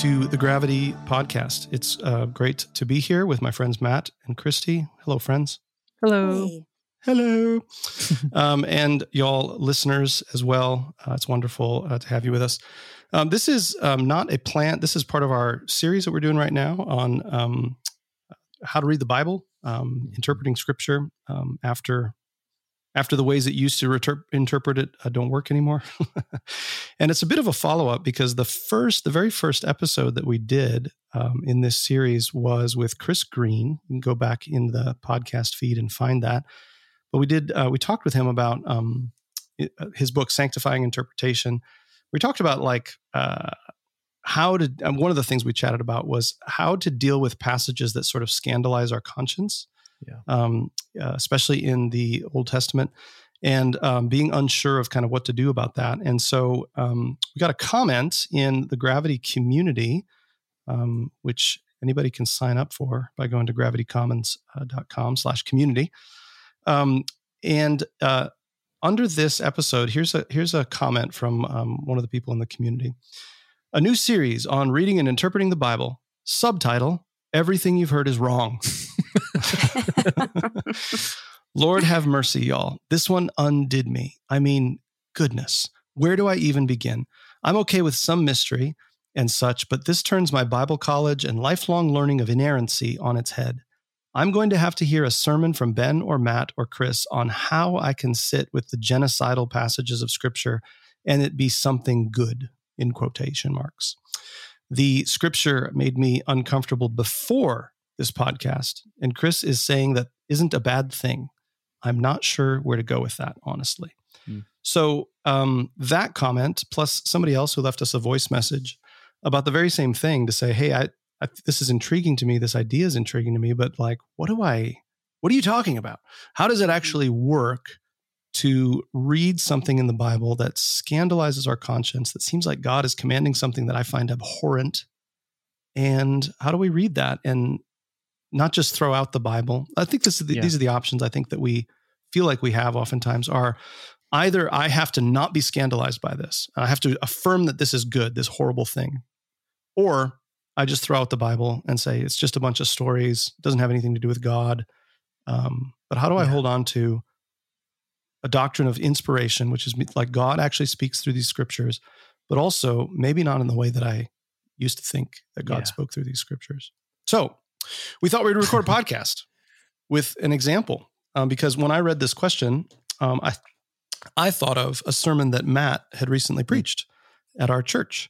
to the Gravity Podcast. It's uh, great to be here with my friends Matt and Christy. Hello, friends. Hello. hey, Hello. um, and y'all listeners as well. Uh, it's wonderful uh, to have you with us. Um, this is um, not a plant. This is part of our series that we're doing right now on um, how to read the Bible, um, interpreting Scripture um, after after the ways it used to reter- interpret it uh, don't work anymore. and it's a bit of a follow up because the first, the very first episode that we did um, in this series was with Chris Green. You can go back in the podcast feed and find that. But we did, uh, we talked with him about um, uh, his book, Sanctifying Interpretation. We talked about like uh, how to, and one of the things we chatted about was how to deal with passages that sort of scandalize our conscience, Yeah. um, uh, especially in the Old Testament, and um, being unsure of kind of what to do about that. And so um, we got a comment in the Gravity community, um, which anybody can sign up for by going to gravitycommons.com slash community. Um, and uh, under this episode, here's a here's a comment from um, one of the people in the community. A new series on reading and interpreting the Bible. Subtitle: Everything you've heard is wrong. Lord have mercy, y'all. This one undid me. I mean, goodness, where do I even begin? I'm okay with some mystery and such, but this turns my Bible college and lifelong learning of inerrancy on its head. I'm going to have to hear a sermon from Ben or Matt or Chris on how I can sit with the genocidal passages of Scripture and it be something good, in quotation marks. The Scripture made me uncomfortable before this podcast, and Chris is saying that isn't a bad thing. I'm not sure where to go with that, honestly. Hmm. So, um, that comment, plus somebody else who left us a voice message about the very same thing to say, hey, I, I, this is intriguing to me. This idea is intriguing to me, but like, what do I, what are you talking about? How does it actually work to read something in the Bible that scandalizes our conscience, that seems like God is commanding something that I find abhorrent? And how do we read that and not just throw out the Bible? I think this is the, Yeah. these are the options I think that we feel like we have oftentimes are either I have to not be scandalized by this, I have to affirm that this is good, this horrible thing, or I just throw out the Bible and say it's just a bunch of stories, doesn't have anything to do with God. Um, but how do I Yeah. hold on to a doctrine of inspiration, which is like God actually speaks through these scriptures, but also maybe not in the way that I used to think that God Yeah. spoke through these scriptures. So we thought we'd record a podcast with an example um, because when I read this question, um, I I thought of a sermon that Matt had recently preached at our church.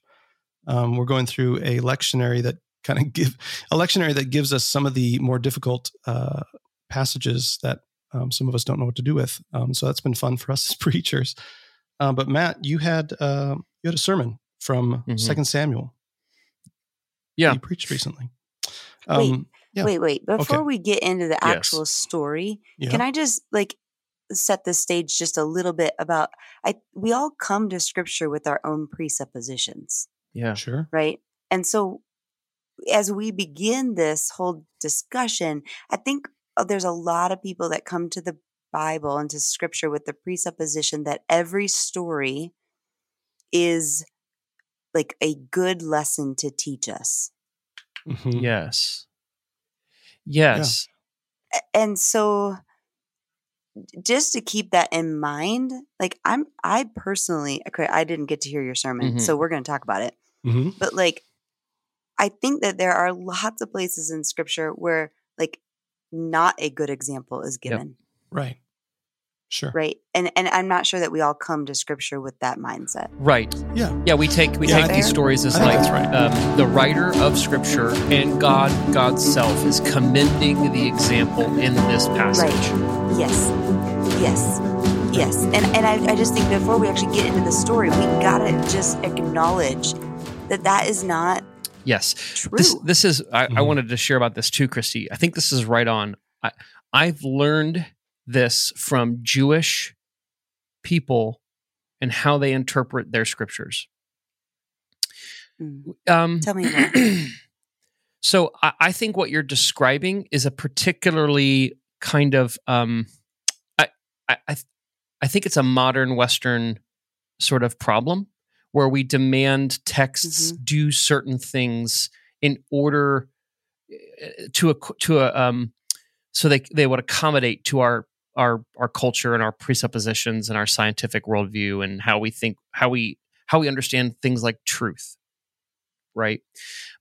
Um, we're going through a lectionary that kind of give a lectionary that gives us some of the more difficult uh, passages that um, some of us don't know what to do with. Um, so that's been fun for us as preachers. Um, but Matt, you had uh, you had a sermon from Mhm. Second Samuel. Yeah. you preached recently. Wait, Um, yeah. wait, wait. Before Okay. we get into the Yes. actual story, yeah. can I just like set the stage just a little bit about I we all come to scripture with our own presuppositions, Yeah. sure. right? And so as we begin this whole discussion, I think uh, there's a lot of people that come to the Bible and to scripture with the presupposition that every story is like a good lesson to teach us. Mhm. Yes. Yes. A- And so just to keep that in mind, like I'm, I personally, okay, I didn't get to hear your sermon, Mhm. so we're going to talk about it. Mhm. But like, I think that there are lots of places in scripture where like not a good example is Yep. given, Right. Sure. right? And and I'm not sure that we all come to scripture with that mindset. Right. Yeah. Yeah, we take we Is that take these stories as I like right. um, the writer of scripture and God God's self is commending the example in this passage. Yes, yes, yes. And and I, I just think before we actually get into the story, we gotta just acknowledge that that is not Yes. true. This this is I, I Mhm. wanted to share about this too, Christy. I think this is right on. I I've learned this from Jewish people and how they interpret their scriptures. Mm. Um, Tell me more. so I, I think what you're describing is a particularly kind of um, I, I I th- I think it's a modern Western sort of problem where we demand texts do certain things in order uh, to a to a um so they they would accommodate to our our our culture and our presuppositions and our scientific worldview and how we think how we how we understand things like truth right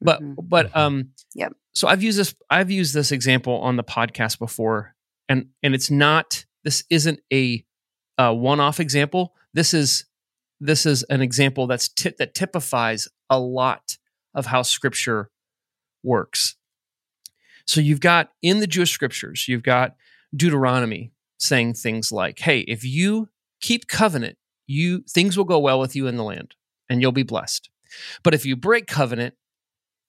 but Mhm. but Mhm. um yeah so i've used this i've used this example on the podcast before and and it's not this isn't a, uh one-off example this is this is an example that's ti- that typifies a lot of how scripture works so you've got in the jewish scriptures you've got deuteronomy saying things like hey if you keep covenant you things will go well with you in the land and you'll be blessed. But if you break covenant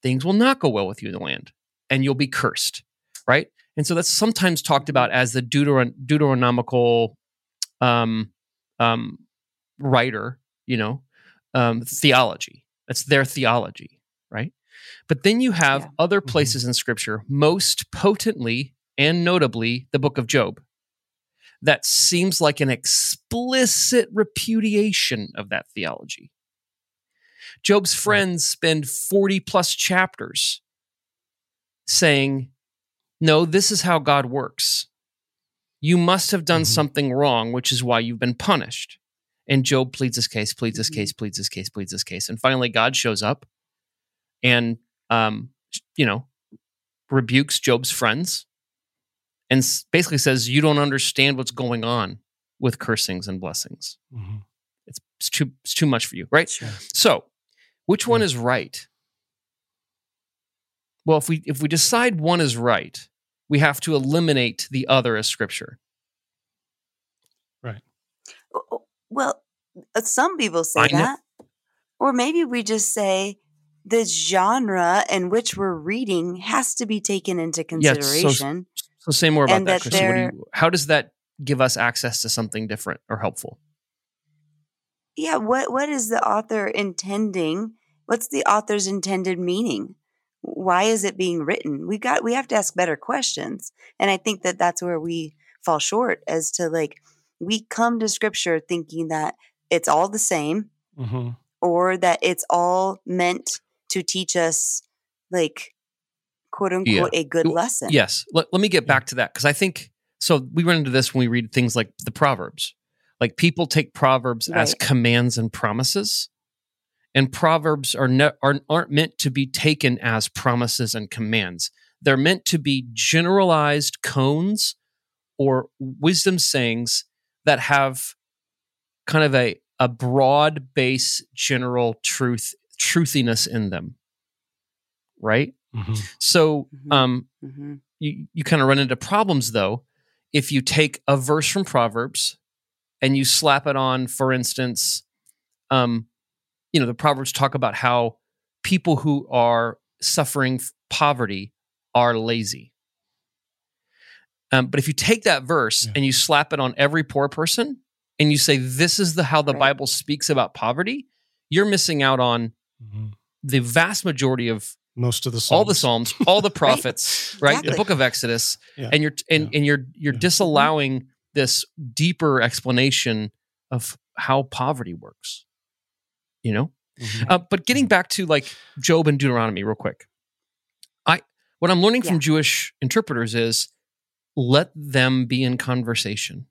things will not go well with you in the land and you'll be cursed right? And so that's sometimes talked about as the Deuteron- deuteronomical um, um, writer you know um, theology. That's their theology right? But then you have Yeah. other places in scripture most potently and notably the book of job that seems like an explicit repudiation of that theology Job's friends spend 40 plus chapters saying, No, this is how God works. You must have done Mhm. something wrong, which is why you've been punished. And Job pleads his case, pleads his Mhm. case, pleads his case, pleads his case. And finally, God shows up and, um, you know, rebukes Job's friends and basically says, You don't understand what's going on with cursings and blessings. Mhm. It's, it's, too, it's too much for you, right? Sure. So, which one Yeah. is right? Well, if we if we decide one is right, we have to eliminate the other as scripture. O- o- Well, uh, some people say I know- that. Or maybe we just say the genre in which we're reading has to be taken into Yeah, so- consideration. So say more about that, that Christy. Do you, how does that give us access to something different or helpful? yeah, what what is the author intending? What's the author's intended meaning? Why is it being written? We got we have to ask better questions. And I think that that's where we fall short as to like we come to scripture thinking that it's all the same Mhm. or that it's all meant to teach us like quote unquote a good lesson. Yes. Let, let me get back to that because I think so. We run into this when we read things like the Proverbs. Like people take Proverbs as commands and promises, and Proverbs are ne- are aren't meant to be taken as promises and commands. They're meant to be generalized koans or wisdom sayings that have kind of a a broad base general truth truthiness in them. Right? Mhm. So Mhm. um hmm you, you kind of run into problems though if you take a verse from proverbs and you slap it on for instance um you know the proverbs talk about how people who are suffering poverty are lazy um, but if you take that verse Yeah. and you slap it on every poor person and you say this is the how the Right. bible speaks about poverty you're missing out on Mhm. the vast majority of Most of the songs. all the psalms all the prophets right, the Exactly. book of exodus Yeah. and you're and, Yeah. and you're you're Yeah. disallowing this deeper explanation of how poverty works you know Mhm. uh, but getting back to like job and deuteronomy real quick i what i'm learning Yeah. from jewish interpreters is let them be in conversation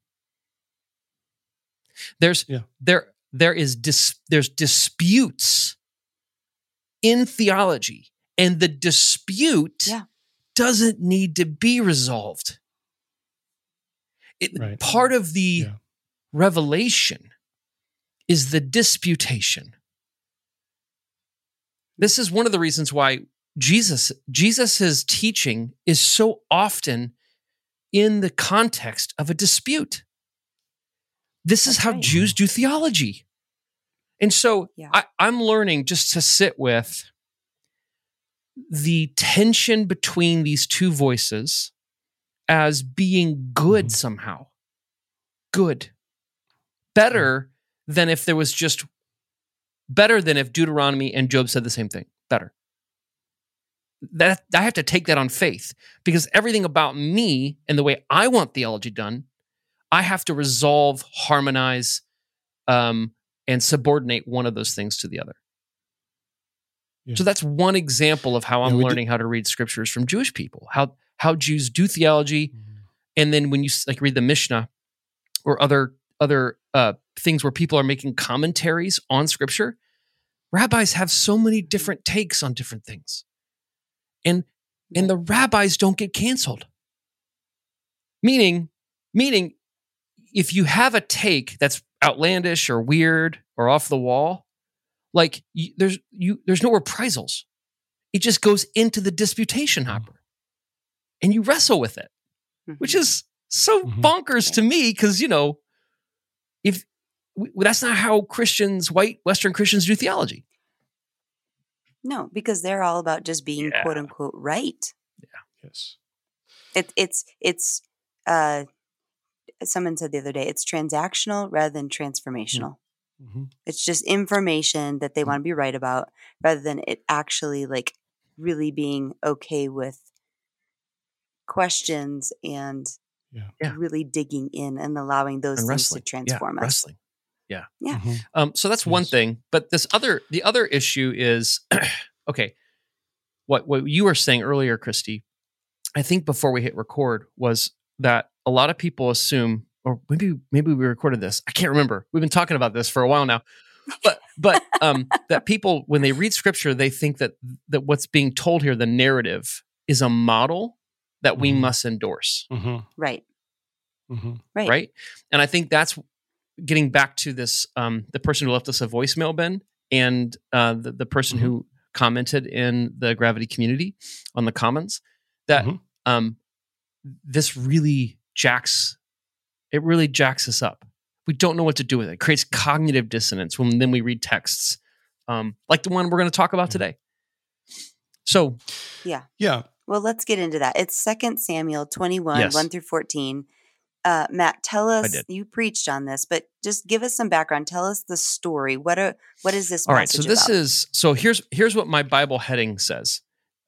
There's Yeah. there there is dis, there's disputes in theology, and the dispute Yeah. doesn't need to be resolved. It, Right. Part of the Yeah. revelation is the disputation. This is one of the reasons why Jesus Jesus's teaching is so often in the context of a dispute. This is That's how right. Jews do theology. And so Yeah. I, I'm learning just to sit with the tension between these two voices as being good Mhm. somehow. Good. Better than if there was just better than if Deuteronomy and Job said the same thing. Better. That I have to take that on faith because everything about me and the way I want theology done, I have to resolve, harmonize, um, and subordinate one of those things to the other. Yeah. So that's one example of how I'm do- learning how to read scriptures from Jewish people, how how Jews do theology, and then when you like read the Mishnah or other other uh, things where people are making commentaries on scripture, rabbis have so many different takes on different things, and and the rabbis don't get canceled. Meaning, meaning, if you have a take that's outlandish or weird or off the wall, like you, there's you there's no reprisals. It just goes into the disputation hopper, and you wrestle with it which Mhm. is so Mhm. bonkers to me because you know if w- that's not how christians white western christians do theology no, because they're all about just being Yeah. quote unquote right. Yeah. Yes. It, it's it's uh, someone said the other day it's transactional rather than transformational. Hmm It's just information that they want to be right about rather than it actually like really being okay with questions and Yeah. Yeah. really digging in and allowing those and things wrestling to transform yeah, us. wrestling Yeah. Mhm. um, so that's one thing but this other the other issue is okay what what you were saying earlier christy i think before we hit record was that a lot of people assume or maybe maybe we recorded this i can't remember we've been talking about this for a while now but but um that people when they read scripture they think that that what's being told here the narrative is a model that we Mhm. must endorse Mhm. Right. Mhm. Right. right and i think that's getting back to this um the person who left us a voicemail ben and uh the, the person Mm-hmm. who commented in the gravity community on the commons that Mhm. um this really jacks it really jacks us up we don't know what to do with it, it creates cognitive dissonance when then we read texts um like the one we're going to talk about Mhm. today so Yeah. Yeah. Well, let's get into that. It's Second Samuel 21, Yes. 1 through 14. Uh, Matt, tell us, you preached on this, but just give us some background. Tell us the story. What are, what is this All right, so this about? is so here's here's what my Bible heading says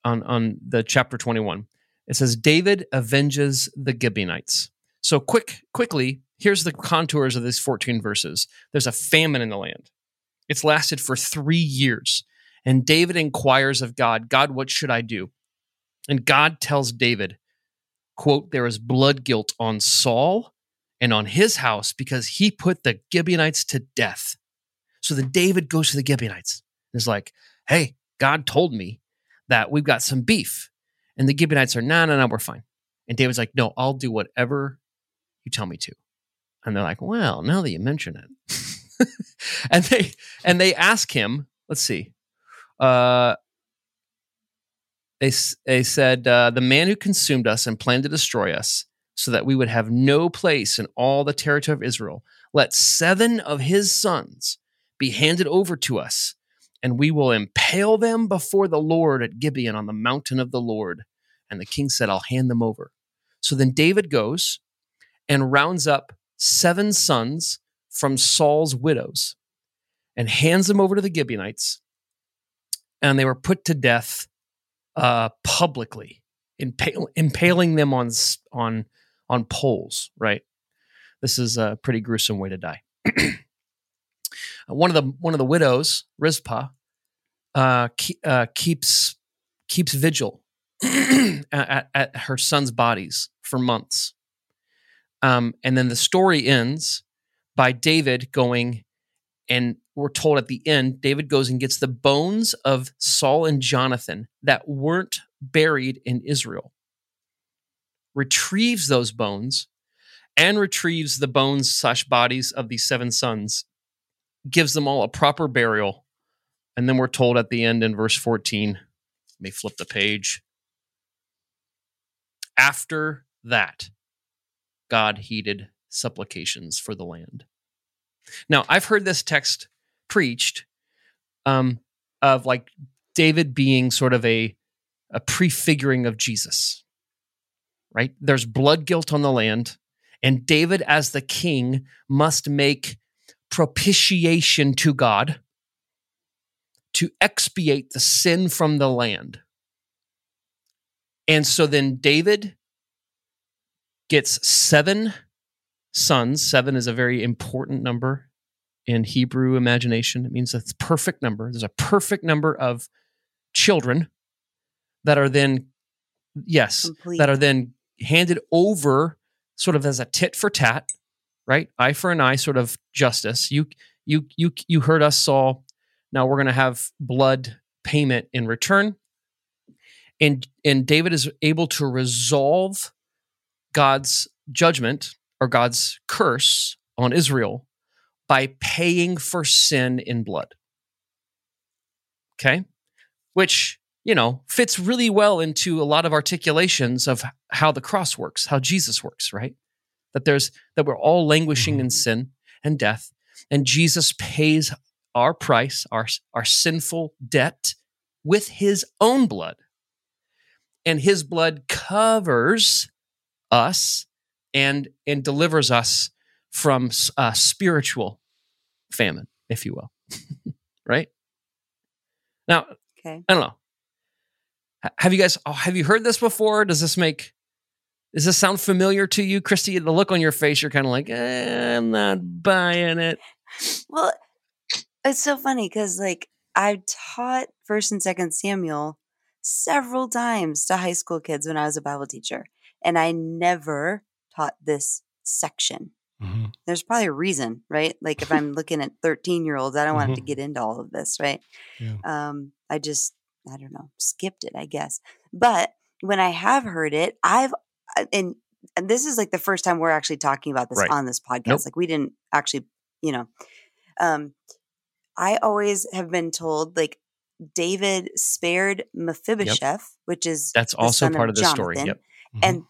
on on the chapter 21. It says David avenges the Gibeonites. So quick quickly, here's the contours of these 14 verses. There's a famine in the land. It's lasted for 3 years. And David inquires of God, God, what should I do? And God tells David, quote, there is blood guilt on Saul and on his house because he put the Gibeonites to death. So then David goes to the Gibeonites and is like, hey, God told me that we've got some beef. And the Gibeonites are, no, no, no, we're fine. And David's like, no, I'll do whatever you tell me to. And they're like, well, now that you mention it. and they and they ask him, let's see. Uh they, they said, uh, the man who consumed us and planned to destroy us so that we would have no place in all the territory of Israel, let seven of his sons be handed over to us, and we will impale them before the Lord at Gibeon on the mountain of the Lord. And the king said, I'll hand them over. So then David goes and rounds up seven sons from Saul's widows and hands them over to the Gibeonites. And they were put to death uh, publicly, impaling them on on on poles. Right. This is a pretty gruesome way to die. one of the one of the widows, Rizpah, uh, ke- uh, keeps keeps vigil at, at her son's bodies for months. Um, and then the story ends by David going and we're told at the end, David goes and gets the bones of Saul and Jonathan that weren't buried in Israel, retrieves those bones, and retrieves the bones slash bodies of these seven sons, gives them all a proper burial. And then we're told at the end in verse 14, let me flip the page. After that, God heeded supplications for the land. Now, I've heard this text preached um, of like David being sort of a, a prefiguring of Jesus, right? There's blood guilt on the land, and David, as the king, must make propitiation to God to expiate the sin from the land. And so then David gets seven sons. Seven is a very important number in Hebrew imagination. It means a perfect number. There's a perfect number of children that are then, yes, Complete. that are then handed over sort of as a tit for tat, right? Eye for an eye, sort of justice. You, you, you, you heard us, Saul. Now we're going to have blood payment in return. And, and David is able to resolve God's judgment or God's curse on Israel by paying for sin in blood. Okay? Which, you know, fits really well into a lot of articulations of how the cross works, how Jesus works, right? That there's that we're all languishing in mm-hmm. sin and death and Jesus pays our price, our our sinful debt with his own blood. And his blood covers us and and delivers us from uh, spiritual famine, if you will. right now, okay. I don't know. Have you guys oh, have you heard this before? Does this make does this sound familiar to you, Christy? The look on your face, you're kind of like, eh, I'm not buying it. Well, it's so funny because like I taught First and Second Samuel several times to high school kids when I was a Bible teacher, and I never taught this section. Mm-hmm. There's probably a reason, right? Like if I'm looking at 13 year olds, I don't mm-hmm. want to get into all of this, right? Yeah. Um, I just, I don't know, skipped it, I guess. But when I have heard it, I've, and, and this is like the first time we're actually talking about this right. on this podcast. Nope. Like we didn't actually, you know, um, I always have been told like David spared Mephibosheth, yep. which is that's also part of, of the Jonathan, story. Yep. Mm-hmm. And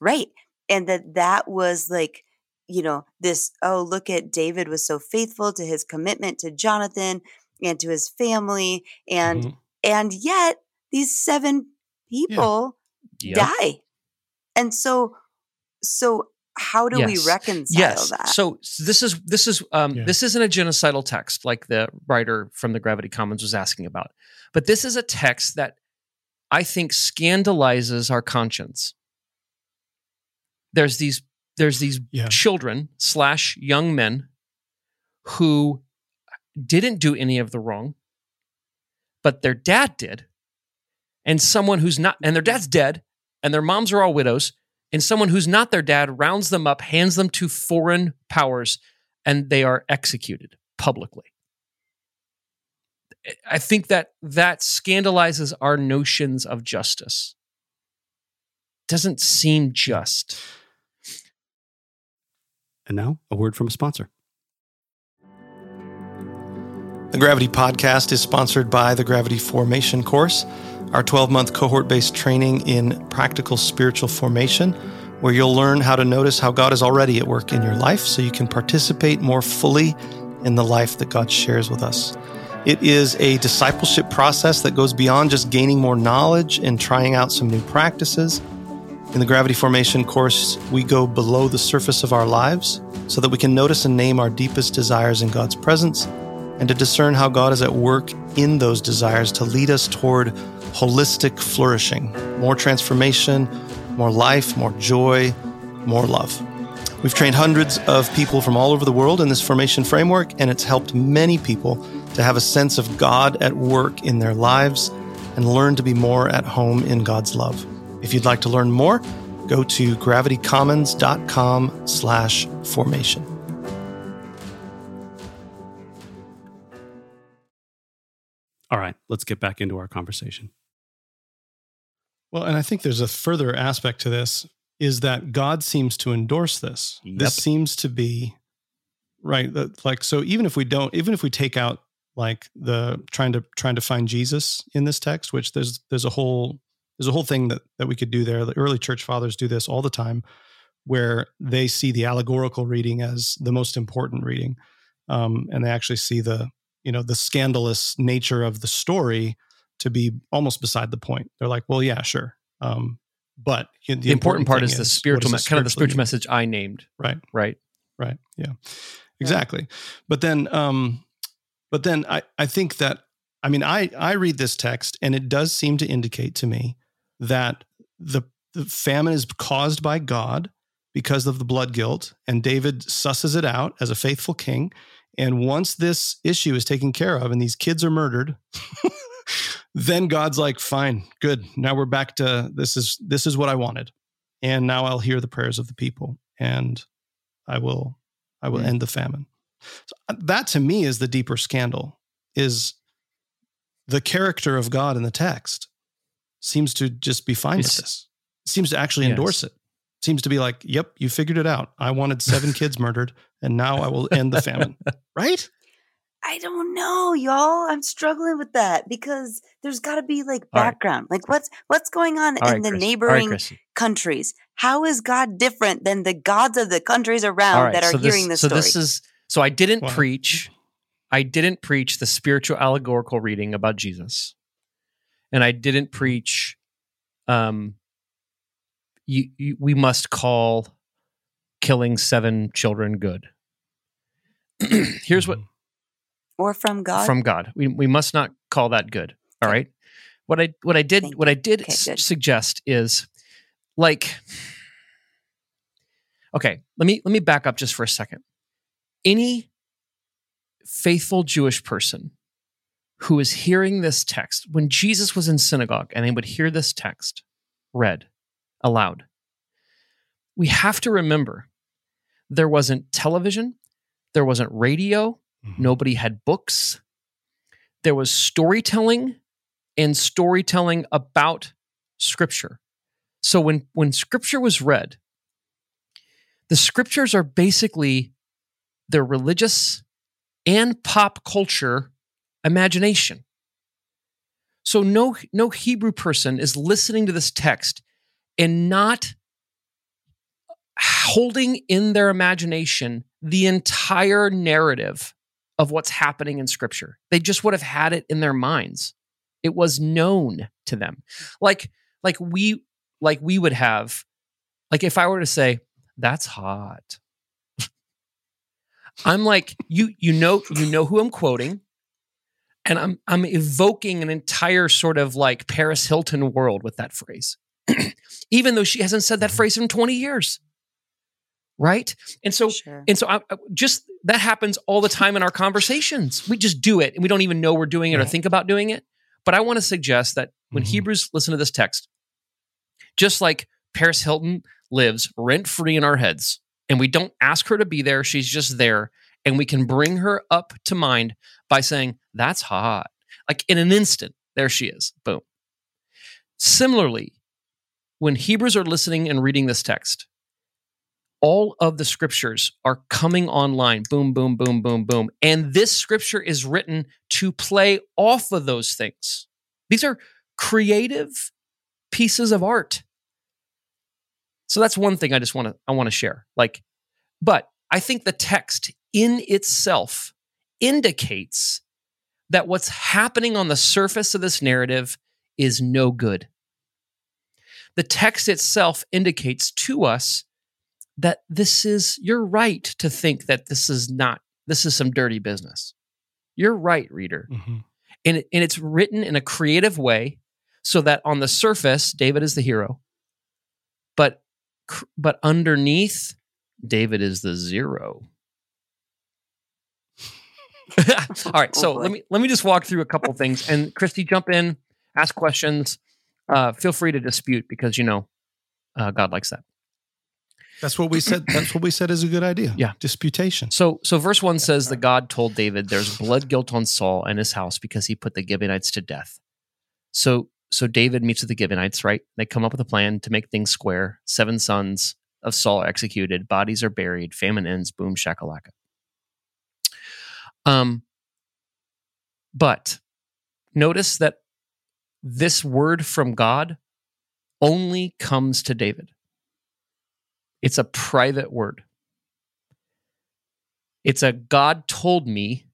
right, and that that was like you know this oh look at david was so faithful to his commitment to jonathan and to his family and mm-hmm. and yet these seven people yeah. yep. die and so so how do yes. we reconcile yes. that so this is this is um yeah. this isn't a genocidal text like the writer from the gravity commons was asking about but this is a text that i think scandalizes our conscience there's these there's these yeah. children slash young men who didn't do any of the wrong, but their dad did, and someone who's not, and their dad's dead, and their moms are all widows, and someone who's not their dad rounds them up, hands them to foreign powers, and they are executed publicly. I think that that scandalizes our notions of justice. Doesn't seem just. And now, a word from a sponsor. The Gravity Podcast is sponsored by the Gravity Formation course, our 12 month cohort based training in practical spiritual formation, where you'll learn how to notice how God is already at work in your life so you can participate more fully in the life that God shares with us. It is a discipleship process that goes beyond just gaining more knowledge and trying out some new practices. In the Gravity Formation course, we go below the surface of our lives so that we can notice and name our deepest desires in God's presence and to discern how God is at work in those desires to lead us toward holistic flourishing, more transformation, more life, more joy, more love. We've trained hundreds of people from all over the world in this formation framework, and it's helped many people to have a sense of God at work in their lives and learn to be more at home in God's love. If you'd like to learn more, go to gravitycommons.com slash formation. All right, let's get back into our conversation. Well, and I think there's a further aspect to this is that God seems to endorse this. Yep. This seems to be right like so even if we don't even if we take out like the trying to trying to find Jesus in this text, which there's there's a whole there's a whole thing that that we could do there. The early church fathers do this all the time, where they see the allegorical reading as the most important reading, um, and they actually see the you know the scandalous nature of the story to be almost beside the point. They're like, well, yeah, sure. Um, but the, The, important, part thing is the spiritual, me- kind of the spiritual message I named. Right. right? Right. Yeah. Exactly. But then um but then I I think that I mean I I read this text and it does seem to indicate to me that the the famine is caused by God because of the blood guilt and David susses it out as a faithful king and once this issue is taken care of and these kids are murdered then God's like fine good now we're back to this is this is what I wanted and now I'll hear the prayers of the people and I will I will Mm. end the famine. So uh, that to me is the deeper scandal is the character of God in the text seems to just be fine It's- with this. Seems to actually Yes. endorse it. Seems to be like, "Yep, you figured it out. I wanted seven kids murdered and now I will end the famine." Right? I don't know, y'all. I'm struggling with that because there's got to be like All right. background. Like what's what's going on All in right, the Chris. Neighboring Chrissy. countries? How is God different than the gods of the countries around All right, that are so this, hearing this so story? this is so I didn't Wow. preach. I didn't preach the spiritual allegorical reading about Jesus, and I didn't preach. Um, you, you, we must call killing seven children good. Here's what or from God. from God. We we must not call that good. All right. What I what I did Thank what I did Okay, suggest is like okay, let me let me back up just for a second. Any faithful Jewish person who is hearing this text when Jesus was in synagogue and they would hear this text read aloud. We have to remember there wasn't television, there wasn't radio, Mm-hmm. Nobody had books. There was storytelling and storytelling about scripture. So when when scripture was read, the scriptures are basically their religious and pop culture imagination. So no no Hebrew person is listening to this text and not holding in their imagination the entire narrative of what's happening in scripture. They just would have had it in their minds. It was known to them. Like like we like we would have like if I were to say that's hot. I'm like you you know you know who I'm quoting and I'm I'm evoking an entire sort of like Paris Hilton world with that phrase. Even though she hasn't said that phrase in 20 years. Right? And so sure. and so I, I- just that happens all the time in our conversations. We just do it and we don't even know we're doing it or think about doing it. But I want to suggest that when Mhm. Hebrews listen to this text, just like Paris Hilton lives rent free in our heads, and we don't ask her to be there, she's just there, and we can bring her up to mind by saying, That's hot. Like in an instant, there she is. Boom. Similarly, when Hebrews are listening and reading this text, all of the scriptures are coming online boom boom boom boom boom and this scripture is written to play off of those things these are creative pieces of art so that's one thing i just want to i want to share like but i think the text in itself indicates that what's happening on the surface of this narrative is no good. The text itself indicates to us that this is you're right to think that this is not this is some dirty business. You're right reader. Mhm. and, it, and it's written in a creative way so that on the surface david is the hero but but underneath david is the zero all right so Oh, let me let me just walk through a couple things and christy jump in ask questions uh, feel free to dispute because you know uh, god likes that That's what we said. That's what we said is a good idea. Yeah. Disputation. So, so verse one says that God told David, "There's blood guilt on Saul and his house because he put the Gibeonites to death." So, so David meets with the Gibeonites. Right? They come up with a plan to make things square. Seven sons of Saul executed. Bodies are buried. Famine ends. Boom shakalaka. Um, but notice that this word from God only comes to David. It's a private word. It's a God told me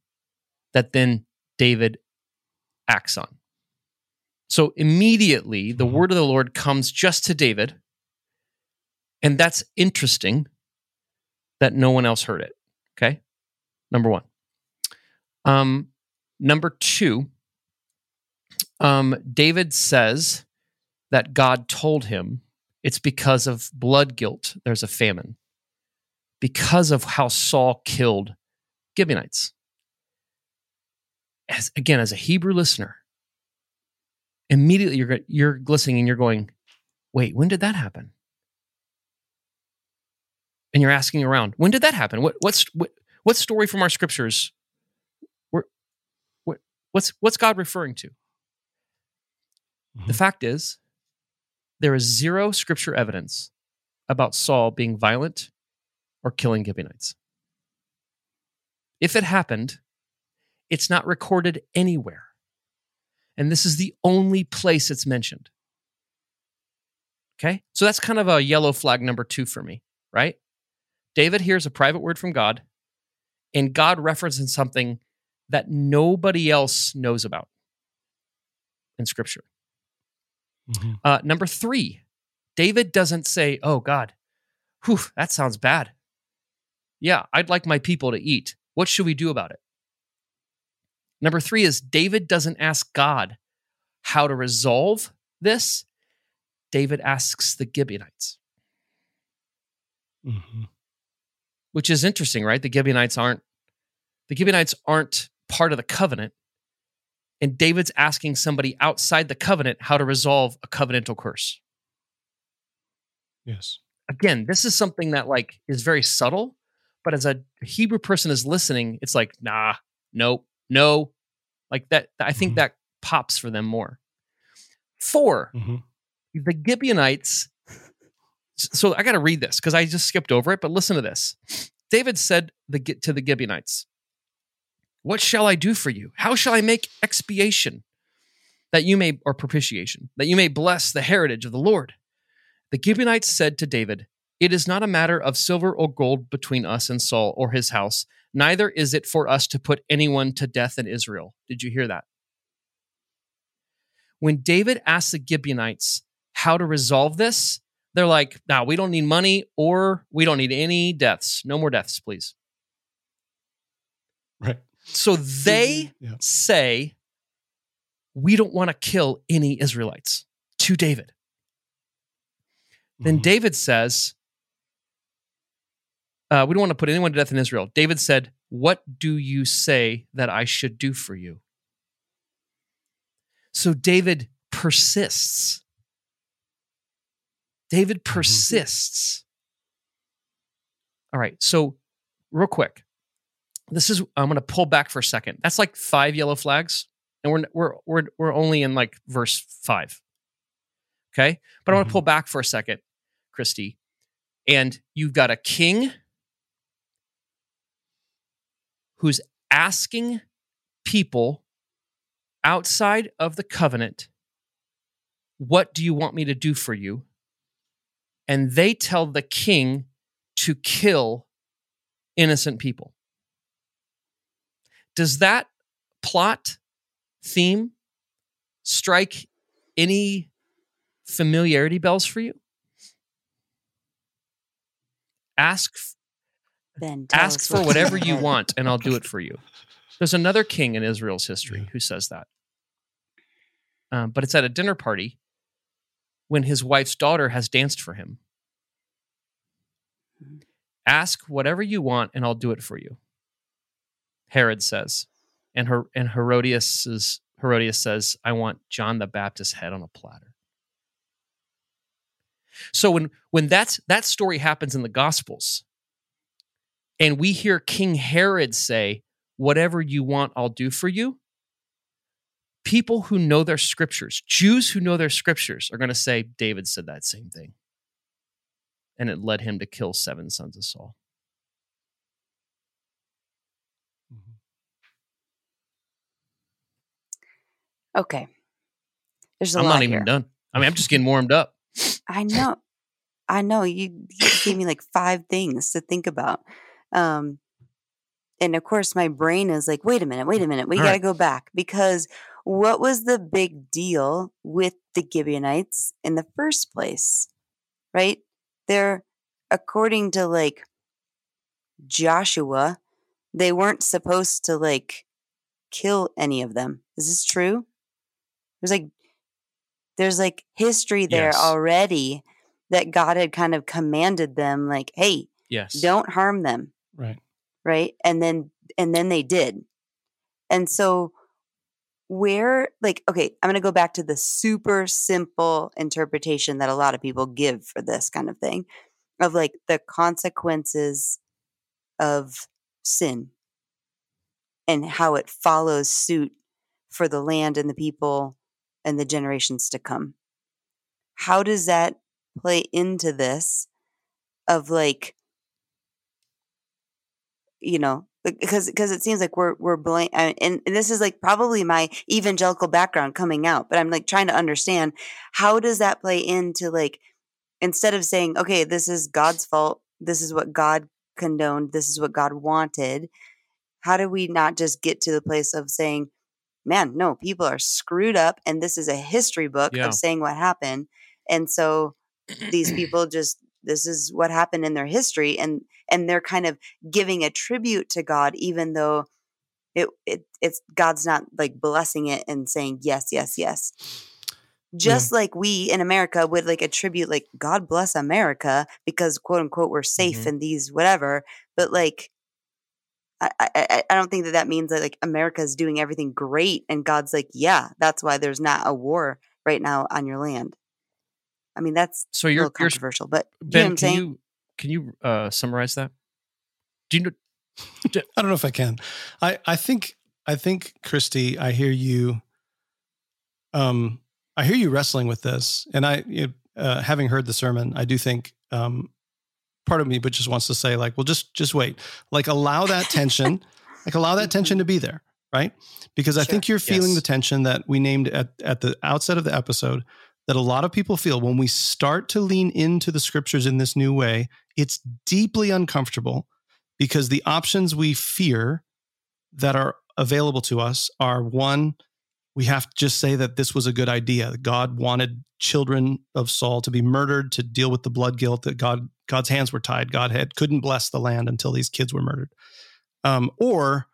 that then David acts on. So immediately the Mhm. word of the Lord comes just to David. And that's interesting that no one else heard it. Okay. Number one. Um, number two, um, David says that God told him it's because of blood guilt, there's a famine, because of how Saul killed Gibeonites. As, again, as a Hebrew listener, immediately you're, you're listening and you're going, wait, when did that happen? And you're asking around, when did that happen? What, what's, what, what story from our scriptures? Where, what, what's, what's God referring to? The Mhm. fact is, there is zero scripture evidence about Saul being violent or killing Gibeonites. If it happened, it's not recorded anywhere. And this is the only place it's mentioned. Okay? So that's kind of a yellow flag number two for me, right? David hears a private word from God, and God references something that nobody else knows about in Scripture. Mhm. Uh, number three, David doesn't say, Oh God, whew, that sounds bad. Yeah, I'd like my people to eat. What should we do about it? Number three is David doesn't ask God how to resolve this. David asks the Gibeonites, Mhm. Which is interesting, right? The Gibeonites aren't the Gibeonites aren't part of the covenant. And David's asking somebody outside the covenant how to resolve a covenantal curse. Yes. again, this is something that like is very subtle, but as a Hebrew person is listening, it's like, nah, nope, no. Like that, I think Mhm. that pops for them more. Four, Mhm. the Gibeonites. So I got to read this because I just skipped over it, but listen to this. David said the, to the Gibeonites, What shall I do for you? How shall I make expiation that you may, or propitiation, that you may bless the heritage of the Lord? The Gibeonites said to David, It is not a matter of silver or gold between us and Saul or his house, neither is it for us to put anyone to death in Israel. Did you hear that? When David asked the Gibeonites how to resolve this, they're like, nah, we don't need money or we don't need any deaths. No more deaths, please. Right. So they Yeah. say, we don't want to kill any Israelites to David. Then Mhm. David says, uh, We don't want to put anyone to death in Israel. David said, What do you say that I should do for you? So David persists. David mm-hmm. persists. All right. So, real quick, this is, I'm going to pull back for a second. That's like five yellow flags, and we're, we're, we're, we're only in like verse five. Okay. But I want to mm-hmm. pull back for a second, Christy. And you've got a king who's asking people outside of the covenant, What do you want me to do for you? And they tell the king to kill innocent people. Does that plot theme strike any familiarity bells for you? Ask Ben, ask for whatever you head. want and I'll do it for you. There's another king in Israel's history Yeah. who says that. Um, but it's at a dinner party when his wife's daughter has danced for him. Mhm. Ask whatever you want and I'll do it for you. Herod says. And her and Herodias Herodias says, I want John the Baptist's head on a platter. So when when that's that story happens in the Gospels, and we hear King Herod say, "Whatever you want, I'll do for you." People who know their scriptures, Jews who know their scriptures, are going to say David said that same thing, and it led him to kill seven sons of Saul. Okay. There's a I'm lot not even here. done. I mean, I'm just getting warmed up. I know. I know. You, you gave me like five things to think about. Um, and of course, my brain is like, wait a minute, wait a minute. We got to right. go back because what was the big deal with the Gibeonites in the first place? Right? They're, according to like Joshua, they weren't supposed to like kill any of them. Is this true? There's like, there's like history there Yes. already that God had kind of commanded them, like, hey, Yes. don't harm them Right. right and then and then they did and so where like okay i'm going to go back to the super simple interpretation that a lot of people give for this kind of thing of like the consequences of sin and how it follows suit for the land and the people and the generations to come. How does that play into this of like you know because because it seems like we're we're blame and, and this is like probably my evangelical background coming out but i'm like trying to understand how does that play into like instead of saying okay this is god's fault this is what god condoned this is what god wanted how do we not just get to the place of saying man no people are screwed up and this is a history book Yeah. of saying what happened and so these people just this is what happened in their history and and they're kind of giving a tribute to God even though it, it it's God's not like blessing it and saying yes yes yes. Just like we in America would like attribute like God bless America because quote unquote we're safe Mhm. in these whatever but like I, I I- don't think that that means that like America is doing everything great and God's like yeah that's why there's not a war right now on your land. I mean that's So a you're, little you're controversial but do you know what I'm Can saying? you can you uh, summarize that? Do you know? I don't know if I can. I I think I think Christy, I hear you. Um, I hear you wrestling with this, and I, you, uh, having heard the sermon, I do think um, part of me, but just wants to say, like, well, just just wait, like, allow that tension, like, allow that tension to be there, right? Because I Sure. think you're feeling Yes. the tension that we named at at the outset of the episode that a lot of people feel when we start to lean into the scriptures in this new way. It's deeply uncomfortable because the options we fear that are available to us are one, we have to just say that this was a good idea. God wanted children of Saul to be murdered to deal with the blood guilt that God God's hands were tied. God had couldn't bless the land until these kids were murdered. Um, or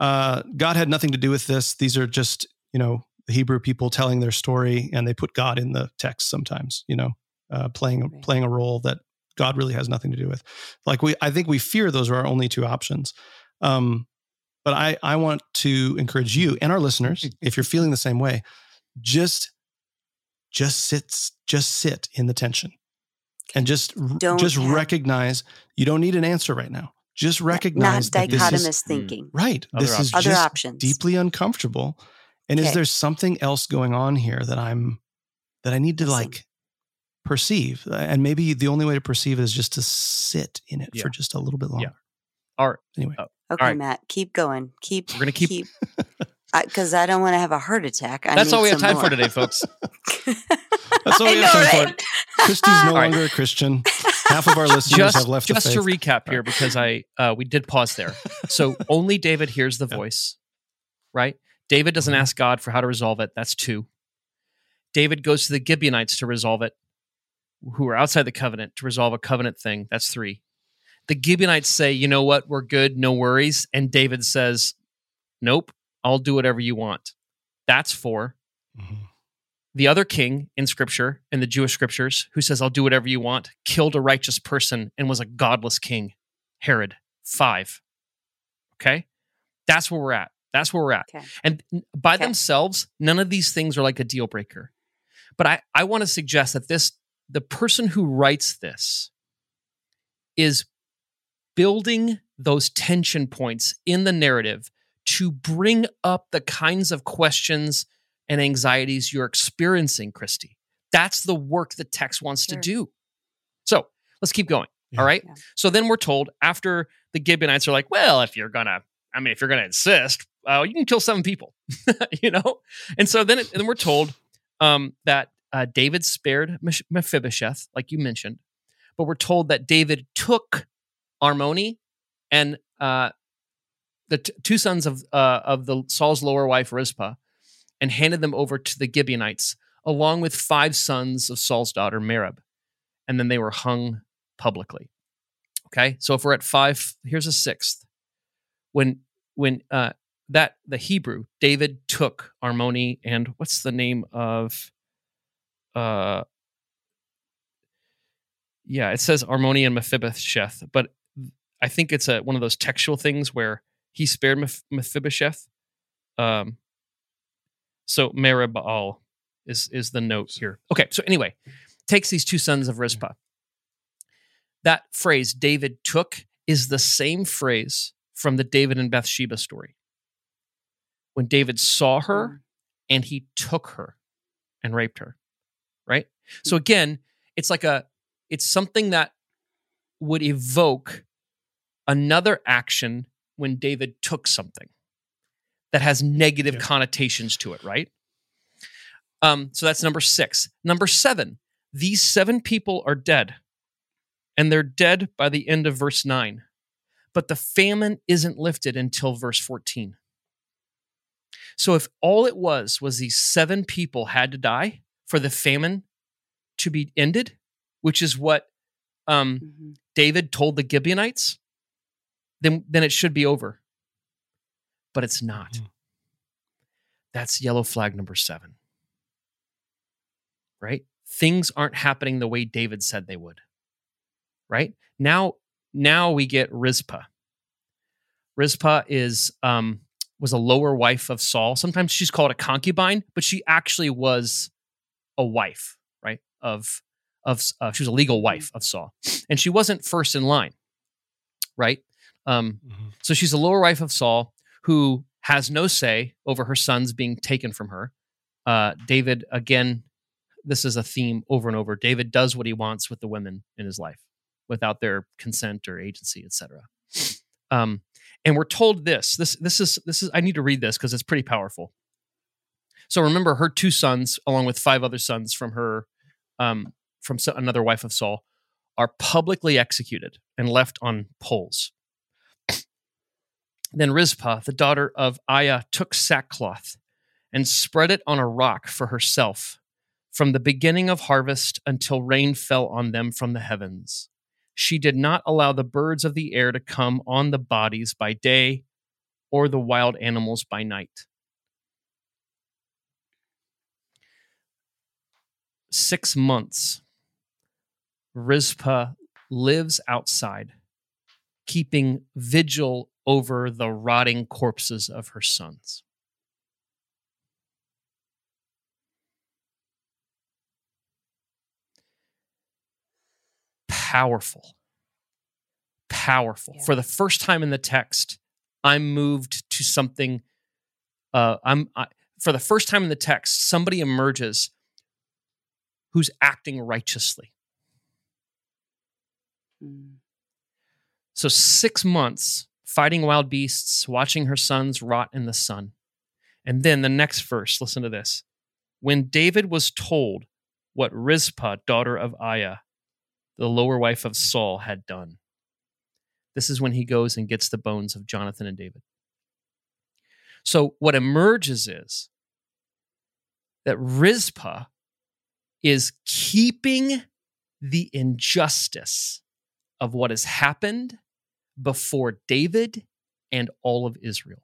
uh, God had nothing to do with this. These are just you know the Hebrew people telling their story, and they put God in the text sometimes. You know, uh, playing Right. playing a role that God really has nothing to do with. Like we, I think we fear those are our only two options. Um, but I, I want to encourage you and our listeners, if you're feeling the same way, just, just sit, just sit in the tension, and just, Don't just have- recognize you don't need an answer right now. Just not recognize that this dichotomous is thinking right. Other this is options. other options deeply uncomfortable. And is there something else going on here that I'm that I need to Listen. like perceive? And maybe the only way to perceive it is just to sit in it Yeah. for just a little bit longer. All right. Anyway, Okay, right. Matt, keep going. Keep. We're gonna keep- keep Because I, don't want to have a heart attack. I That's all need we have time more. for today, folks. That's all I we have know, time right? for. Christy's no All right. longer a Christian. Half of our listeners just have left just the to recap here because I uh, we did pause there. So only David hears the Yeah. voice, right? David doesn't ask God for how to resolve it. That's two. David goes to the Gibeonites to resolve it, who are outside the covenant to resolve a covenant thing. That's three. The Gibeonites say, "You know what? We're good. No worries." And David says, "Nope. I'll do whatever you want." That's four Mhm. the other king in scripture in the jewish scriptures who says i'll do whatever you want killed a righteous person and was a godless king herod five okay that's where we're at that's where we're at Okay. and by Okay. themselves none of these things are like a deal breaker but i i want to suggest that this the person who writes this is building those tension points in the narrative to bring up the kinds of questions and anxieties you're experiencing, Christy. That's the work the text wants Sure. to do. So let's keep going. Yeah. All right. Yeah. So then we're told after the Gibeonites are like, well, if you're gonna, I mean, if you're gonna insist, uh, you can kill seven people, you know. And so then, it, then we're told um, that uh, David spared Mephibosheth, like you mentioned, but we're told that David took Armoni and uh, the t- two sons of uh, of the Saul's lower wife Rizpah, and handed them over to the Gibeonites, along with five sons of Saul's daughter Merab, and then they were hung publicly. Okay, so if we're at five, here's a sixth. When when uh, that the Hebrew David took Armoni and what's the name of uh yeah it says Armoni and Mephibosheth, but I think it's a one of those textual things where he spared Meph- Mephibosheth. Um, so Merib-baal is is the note here. Okay, so anyway, takes these two sons of Rizpah. That phrase David took is the same phrase from the David and Bathsheba story. When David saw her and he took her and raped her, right? So again, it's like a it's something that would evoke another action when David took something that has negative Yeah. connotations to it, right? Um, so that's number six. Number seven, these seven people are dead, and they're dead by the end of verse nine. But the famine isn't lifted until verse 14. So if all it was was these seven people had to die for the famine to be ended, which is what um, Mhm. David told the Gibeonites, then then it should be over. But it's not. Mhm. That's yellow flag number 7. Right? Things aren't happening the way David said they would. Right? Now now we get Rizpah. Rizpah is um was a lower wife of Saul. Sometimes she's called a concubine, but she actually was a wife, right? Of of uh, she was a legal wife of Saul, and she wasn't first in line, right? Um, Mhm. so she's a lower wife of Saul who has no say over her sons being taken from her. Uh, David, again, this is a theme over and over. David does what he wants with the women in his life without their consent or agency, etc. Um, and we're told this. This this is this is. I need to read this because it's pretty powerful. So remember, her two sons, along with five other sons from her, um, from another wife of Saul, are publicly executed and left on poles. Then Rizpah, the daughter of Aiah, took sackcloth and spread it on a rock for herself from the beginning of harvest until rain fell on them from the heavens. She did not allow the birds of the air to come on the bodies by day or the wild animals by night. Six months, Rizpah lives outside, keeping vigil over the rotting corpses of her sons. Powerful. Powerful. Yeah. For the first time in the text, I'm moved to something. Uh, I'm I, for the first time in the text, somebody emerges who's acting righteously. Mm. So, six months fighting wild beasts, watching her sons rot in the sun. And then the next verse, listen to this. When David was told what Rizpah, daughter of Aiah, the lower wife of Saul, had done, this is when he goes and gets the bones of Jonathan and David. So, what emerges is that Rizpah is keeping the injustice of what has happened before David and all of Israel.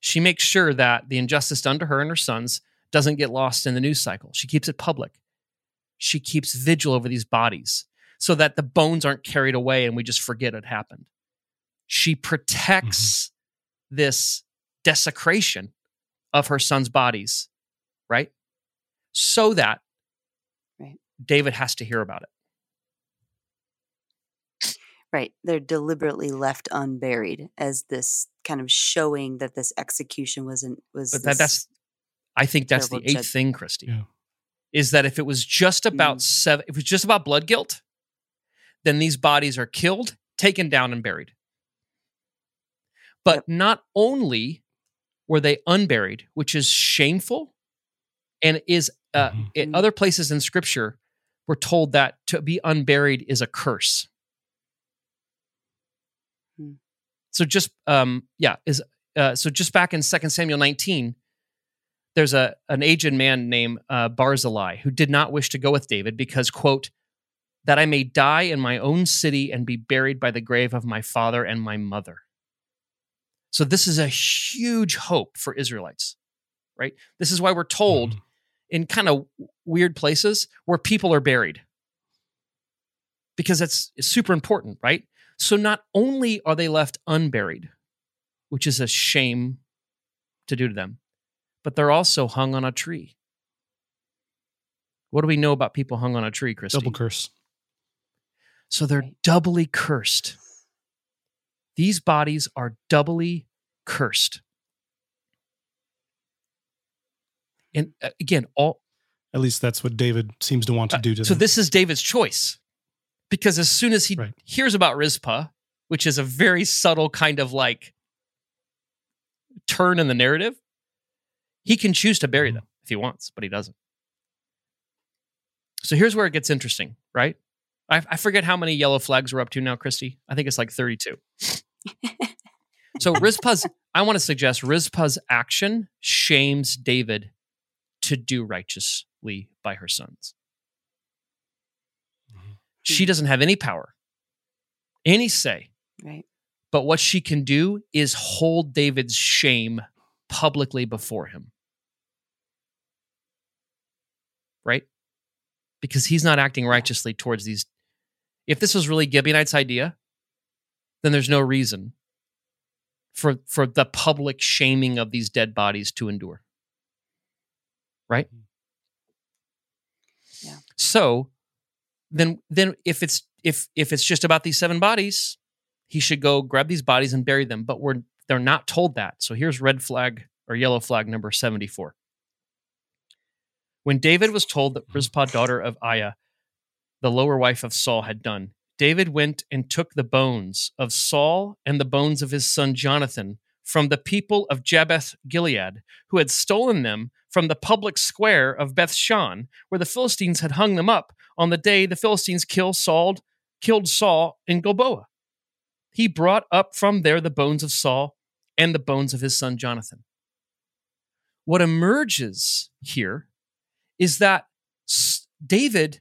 She makes sure that the injustice done to her and her sons doesn't get lost in the news cycle. She keeps it public. She keeps vigil over these bodies so that the bones aren't carried away and we just forget it happened. She protects mm-hmm. this desecration of her sons' bodies, right? So that Right. David has to hear about it. Right. They're deliberately left unburied as this kind of showing that this execution wasn't was But that, that's, I think that's the eighth judge- thing, Christy, Yeah. is that if it was just about Mm. seven, if it was just about blood guilt, then these bodies are killed, taken down, and buried. But Yep. not only were they unburied, which is shameful, and is uh, Mhm. in Mhm. other places in Scripture, we're told that to be unburied is a curse. Hmm. So just um, yeah, is uh, so just back in Second Samuel 19, there's a an aged man named uh, Barzillai who did not wish to go with David because quote that I may die in my own city and be buried by the grave of my father and my mother. So this is a huge hope for Israelites, right? This is why we're told Mhm. in kind of weird places where people are buried because that's super important, right? So not only are they left unburied, which is a shame to do to them, but they're also hung on a tree. What do we know about people hung on a tree, Christy? Double curse. So they're doubly cursed. These bodies are doubly cursed. And uh, again, all At least that's what David seems to want to Uh, do to so them. this is David's choice. Because as soon as he Right. hears about Rizpah, which is a very subtle kind of like turn in the narrative, he can choose to bury Mhm. them if he wants, but he doesn't. So here's where it gets interesting, right? I, I forget how many yellow flags we're up to now, Christy. I think it's like 32. so Rizpah's, I want to suggest Rizpah's action shames David to do righteously by her sons. She doesn't have any power, any say. right. But what she can do is hold David's shame publicly before him. Right? Because he's not acting righteously towards these. If this was really Gibeonites' idea, then there's no reason for, for the public shaming of these dead bodies to endure. Right? Mm-hmm. Yeah. So then then if it's if if it's just about these seven bodies, he should go grab these bodies and bury them. But we're they're not told that. So here's red flag or yellow flag number 74. When David was told that Rizpah, daughter of Aiah, the lower wife of Saul, had done, David went and took the bones of Saul and the bones of his son Jonathan from the people of Jabesh Gilead, who had stolen them from the public square of Beth Shan, where the Philistines had hung them up on the day the Philistines killed Saul, killed Saul in Gilboa. He brought up from there the bones of Saul and the bones of his son Jonathan. What emerges here is that David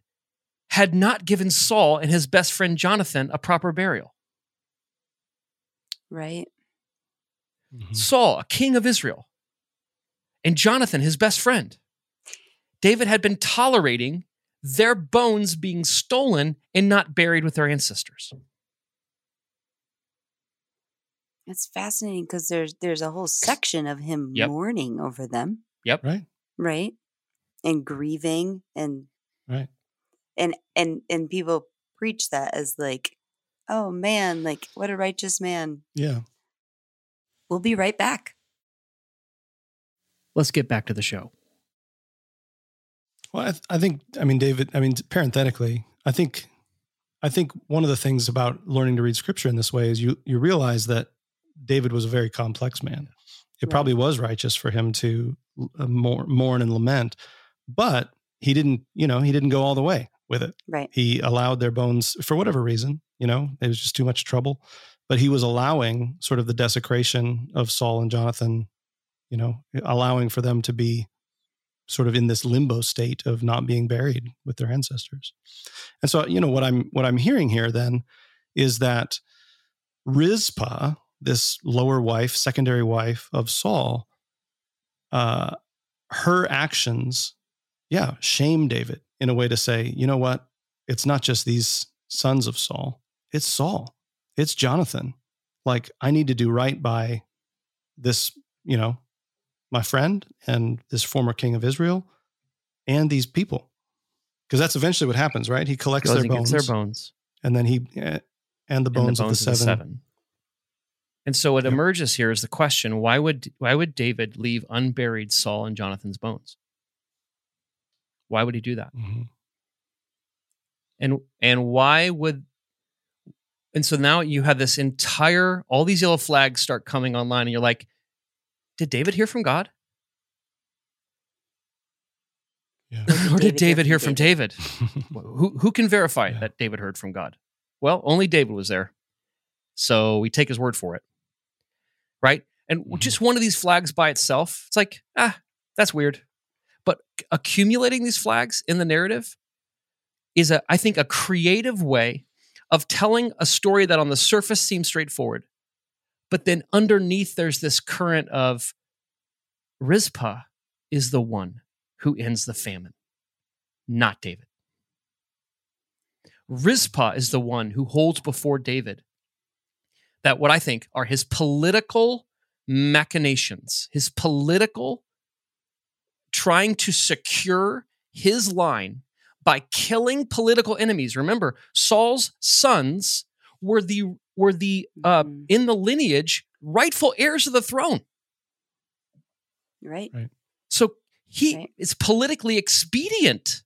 had not given Saul and his best friend Jonathan a proper burial. Right. Mhm. Saul, a king of Israel, and Jonathan, his best friend. David had been tolerating their bones being stolen and not buried with their ancestors. It's fascinating because there's there's a whole section of him Yep. mourning over them, Yep. Right. right? And grieving and Right. and and and people preach that as like, oh man, like what a righteous man. Yeah. We'll be right back. Let's get back to the show. Well, I, th- I think, I mean, David, I mean, parenthetically, I think, I think one of the things about learning to read scripture in this way is you, you realize that David was a very complex man. It Right. probably was righteous for him to uh, mourn, mourn and lament, but he didn't, you know, he didn't go all the way with it. Right. He allowed their bones for whatever reason, you know, it was just too much trouble, but he was allowing sort of the desecration of Saul and Jonathan, you know, allowing for them to be sort of in this limbo state of not being buried with their ancestors. And so, you know, what I'm what I'm hearing here then is that Rizpah, this lower wife, secondary wife of Saul, uh, her actions, yeah, shame David in a way to say, you know what? It's not just these sons of Saul, it's Saul, it's Jonathan. Like, I need to do right by this, you know, my friend and this former king of Israel and these people. Because that's eventually what happens, right? He collects their bones, their bones and then he eh, and the and bones, of the seven. And so what Yep. emerges here is the question: Why would why would David leave unburied Saul and Jonathan's bones? Why would he do that? Mhm. And and why would and so now you have this entire all these yellow flags start coming online, and you're like, did David hear from God, Yeah. or did David hear from David? who who can verify Yeah. that David heard from God? Well, only David was there. So we take his word for it. Right? And Mhm. just one of these flags by itself, it's like, ah, that's weird. But accumulating these flags in the narrative is a I think a creative way of telling a story that on the surface seems straightforward. But then underneath there's this current of Rizpah is the one who ends the famine, not David. Rizpah is the one who holds before David that what I think are his political machinations, his political trying to secure his line by killing political enemies. Remember, Saul's sons were the were the uh, Mhm. in the lineage rightful heirs of the throne. Right. So he Right. it's politically expedient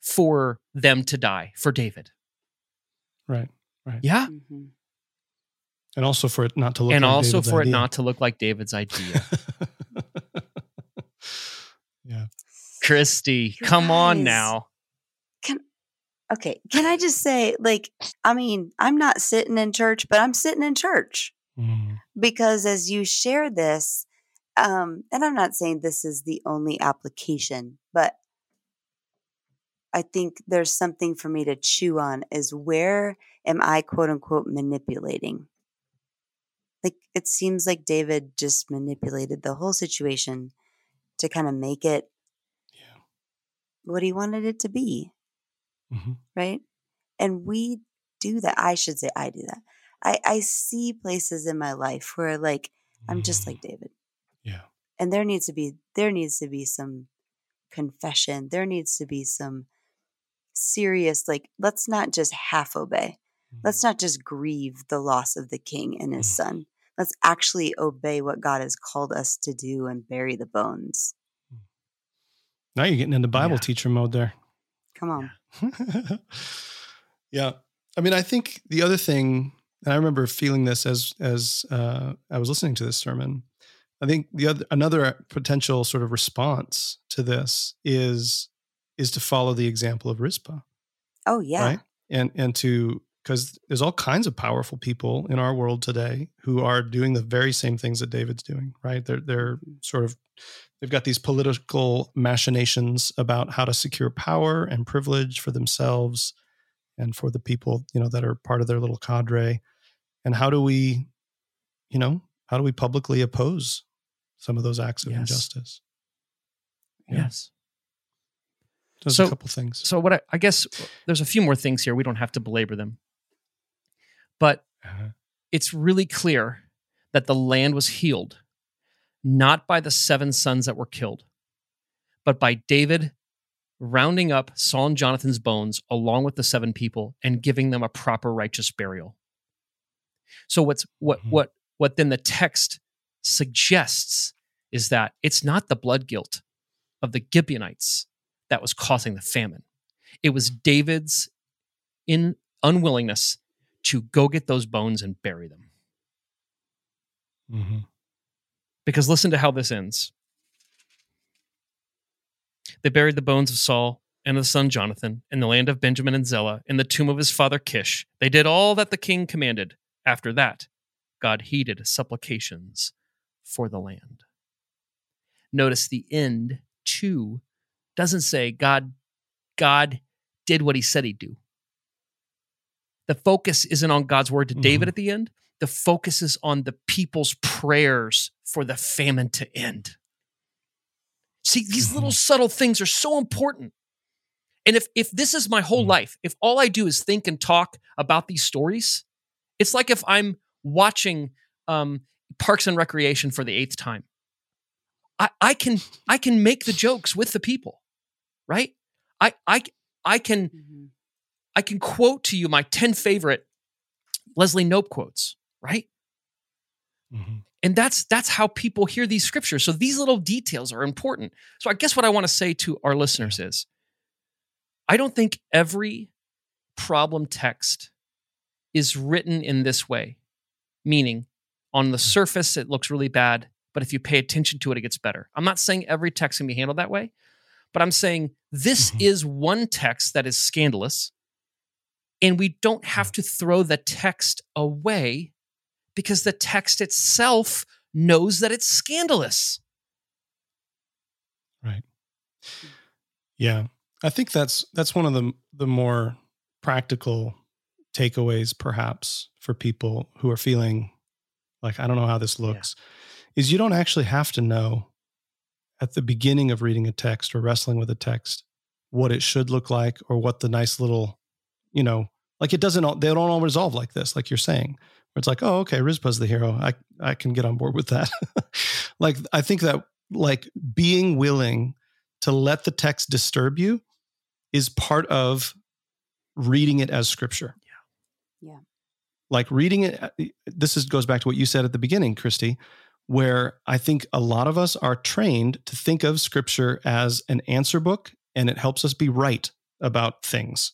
for them to die for David. Right. Right. Yeah. hmm And also for it not to look and like also David's for idea. it not to look like David's idea. yeah. Christy, You come on guys. now. Okay. Can I just say, like, I mean, I'm not sitting in church, but I'm sitting in church Mhm. because as you share this, um, and I'm not saying this is the only application, but I think there's something for me to chew on is where am I quote unquote manipulating? Like it seems like David just manipulated the whole situation to kind of make it Yeah. what he wanted it to be, Mhm. right? And we do that. I should say I do that. I, I see places in my life where like I'm just like David. Yeah. And there needs to be there needs to be some confession. There needs to be some serious like let's not just half obey. Let's not just grieve the loss of the king and his Mhm. son. Let's actually obey what God has called us to do and bury the bones. Now you're getting into Bible Yeah. teacher mode there. Come on. yeah. I mean, I think the other thing, and I remember feeling this as as uh, I was listening to this sermon. I think the other another potential sort of response to this is is to follow the example of Rizpah, Oh yeah. right? And and to because there's all kinds of powerful people in our world today who are doing the very same things that David's doing, right? They're they're sort of they've got these political machinations about how to secure power and privilege for themselves and for the people you know that are part of their little cadre and how do we you know how do we publicly oppose some of those acts of Yes. injustice Yeah. Yes. there's So- a couple things So what I, I guess there's a few more things here. We don't have to belabor them. But Uh-huh. it's really clear that the land was healed not by the seven sons that were killed, but by David rounding up Saul and Jonathan's bones along with the seven people and giving them a proper righteous burial. So what's what Mhm. what what then the text suggests is that it's not the blood guilt of the Gibeonites that was causing the famine. It was David's in unwillingness to go get those bones and bury them. Mhm. Because listen to how this ends. They buried the bones of Saul and of the son Jonathan in the land of Benjamin and Zelah in the tomb of his father Kish. They did all that the king commanded. After that, God heeded supplications for the land. Notice the end too doesn't say God God did what he said he'd do. The focus isn't on God's word to David Mhm. at the end. The focus is on the people's prayers for the famine to end. See, these little subtle things are so important. And if if this is my whole Mhm. life, if all I do is think and talk about these stories, it's like if I'm watching um, Parks and Recreation for the eighth time. I, I can I can make the jokes with the people, right? I I I can Mhm. I can quote to you my 10 favorite Leslie Knope quotes, right? Mhm. And that's that's how people hear these scriptures. So these little details are important. So I guess what I want to say to our listeners is I don't think every problem text is written in this way, meaning on the surface it looks really bad, but if you pay attention to it, it gets better. I'm not saying every text can be handled that way, but I'm saying this Mhm. is one text that is scandalous, and we don't have to throw the text away because the text itself knows that it's scandalous. Right. Yeah. I think that's that's one of the the more practical takeaways perhaps for people who are feeling like I don't know how this looks is you don't actually have to know at the beginning of reading a text or wrestling with a text what it should look like or what the nice little you know like it doesn't all they don't all resolve like this like you're saying where it's like oh okay Rizpah's the hero I I can get on board with that like I think that like being willing to let the text disturb you is part of reading it as scripture. Yeah. Yeah. Like reading it, uh, this is goes back to what you said at the beginning, Christy, where I think a lot of us are trained to think of scripture as an answer book and it helps us be right about things.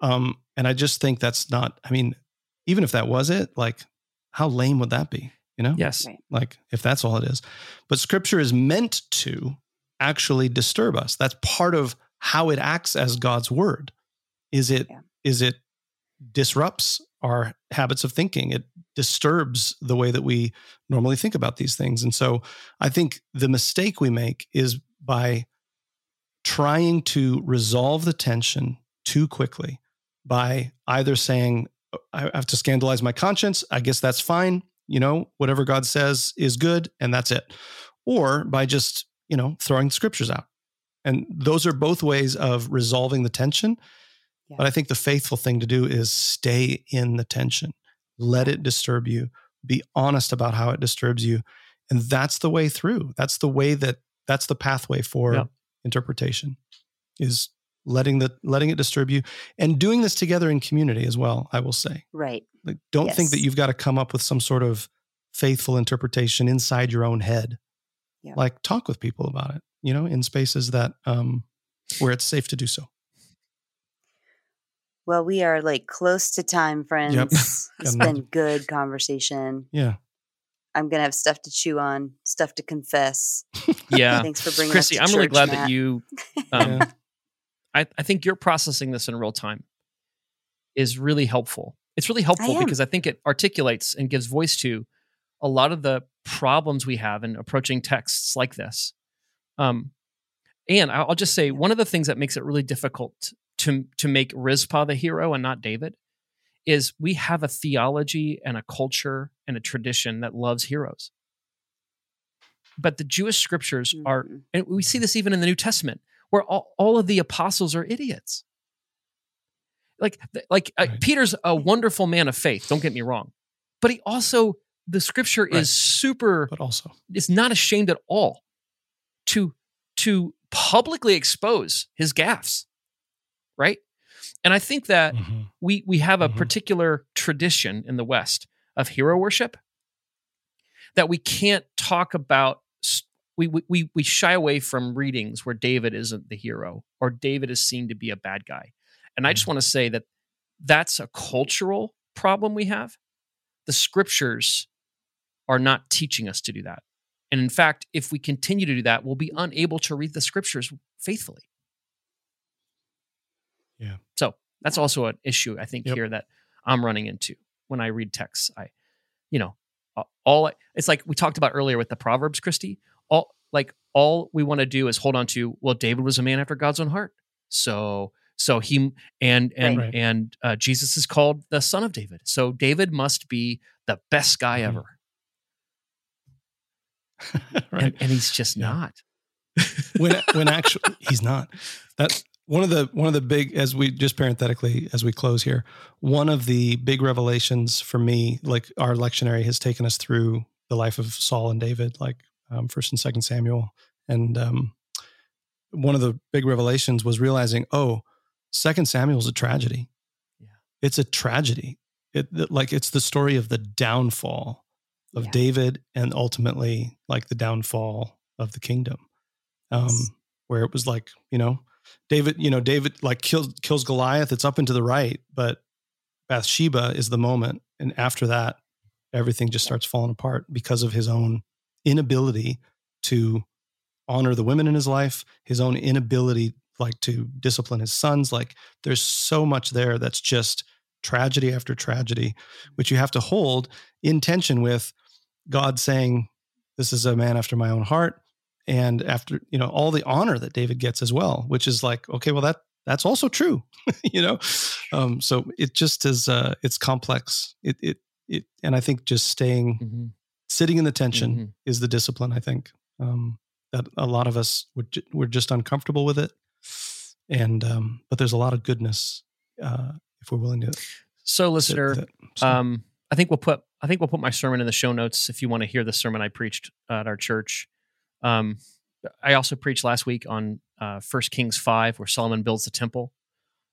Um, and I just think that's not, I mean, even if that was it, like how lame would that be? You know? Yes. Right. like if that's all it is. But scripture is meant to actually disturb us. That's part of how it acts as God's word. Is it is Yeah. it disrupts our habits of thinking. It disturbs the way that we normally think about these things. And so I think the mistake we make is by trying to resolve the tension too quickly by either saying, I have to scandalize my conscience. I guess that's fine. You know, whatever God says is good and that's it. Or by just, you know, throwing the scriptures out. And those are both ways of resolving the tension. Yeah. But I think the faithful thing to do is stay in the tension, let it disturb you, be honest about how it disturbs you. And that's the way through. That's the way that, that's the pathway for Yeah. interpretation is letting the letting it disturb you and doing this together in community as well i will say Right. like don't think that you've got to come up with some sort of faithful interpretation inside your own head Yeah. like talk with people about it you know in spaces that um where it's safe to do so Well, we are like close to time, friends. It's been good conversation. yeah I'm gonna have stuff to chew on, stuff to confess. Yeah. Thanks for bringing Chrissy, us I'm to really glad Matt. that you um, Yeah. I, I think you're processing this in real time is really helpful. It's really helpful am. because I think it articulates and gives voice to a lot of the problems we have in approaching texts like this. Um, and I- I'll just say one of the things that makes it really difficult to to make Rizpah the hero and not David is we have a theology and a culture and a tradition that loves heroes. But the Jewish scriptures are Mhm. and we see this even in the New Testament, where all, all of the apostles are idiots. Like, like uh. Peter's a wonderful man of faith. Don't get me wrong, but he also the scripture Right. is super. but also Is not ashamed at all to to publicly expose his gaffes, right? And I think that Mhm. we we have a Mhm. particular tradition in the West of hero worship that we can't talk about. We we we we shy away from readings where David isn't the hero or David is seen to be a bad guy, and I just mm-hmm. want to say that that's a cultural problem we have. The scriptures are not teaching us to do that, and in fact, if we continue to do that, we'll be unable to read the scriptures faithfully. Yeah. So that's also an issue I think Yep. here that I'm running into when I read texts. I, you know, all I- it's like we talked about earlier with the Proverbs, Christy. Like all we want to do is hold on to. Well, David was a man after God's own heart, so so he and and Right. and uh, Jesus is called the son of David. So David must be the best guy Mhm. ever, right and, and he's just Yeah. not. when when actually he's not that one of the one of the big as we just parenthetically as we close here one of the big revelations for me like our lectionary has taken us through the life of Saul and David like um, First and Second Samuel, and um, one of the big revelations was realizing, oh, Second Samuel is a tragedy. Yeah. It's a tragedy. It like it's the story of the downfall of Yeah. David and ultimately like the downfall of the kingdom. Um, Yes. where it was like, you know, David, you know, David like kills kills Goliath. It's up and to the right, but Bathsheba is the moment, and after that, everything just starts falling apart because of his own inability to honor the women in his life, his own inability like to discipline his sons. Like there's so much there that's just tragedy after tragedy, which you have to hold in tension with God saying, This is a man after my own heart. And after, you know, all the honor that David gets as well, which is like, okay, well, that that's also true, you know? Um, so it just is uh it's complex. It it it and I think just staying Mhm. Sitting in the tension Mhm. is the discipline, I think. Um that a lot of us would ju- we're just uncomfortable with it. And um, but there's a lot of goodness uh if we're willing to So, listener. So- Um, I think we'll put I think we'll put my sermon in the show notes if you want to hear the sermon I preached at our church. Um, I also preached last week on uh, First Kings five, where Solomon builds the temple,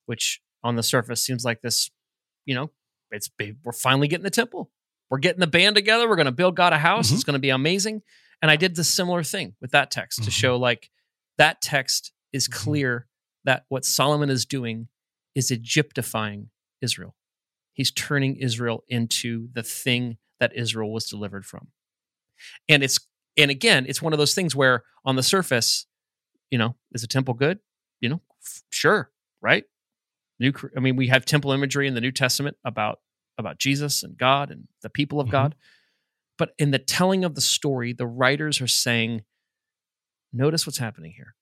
which on the surface seems like this, you know, it's. We're finally getting the temple. We're getting the band together. We're going to build God a house. Mhm. It's going to be amazing. And I did the similar thing with that text to Mhm. show like that text is Mhm. clear that what Solomon is doing is Egyptifying Israel. He's turning Israel into the thing that Israel was delivered from. And it's and again, it's one of those things where on the surface, you know, is a temple good? You know, f- sure, right? New I mean, we have temple imagery in the New Testament about about Jesus and God and the people of Mhm. God. But in the telling of the story, the writers are saying, notice what's happening here.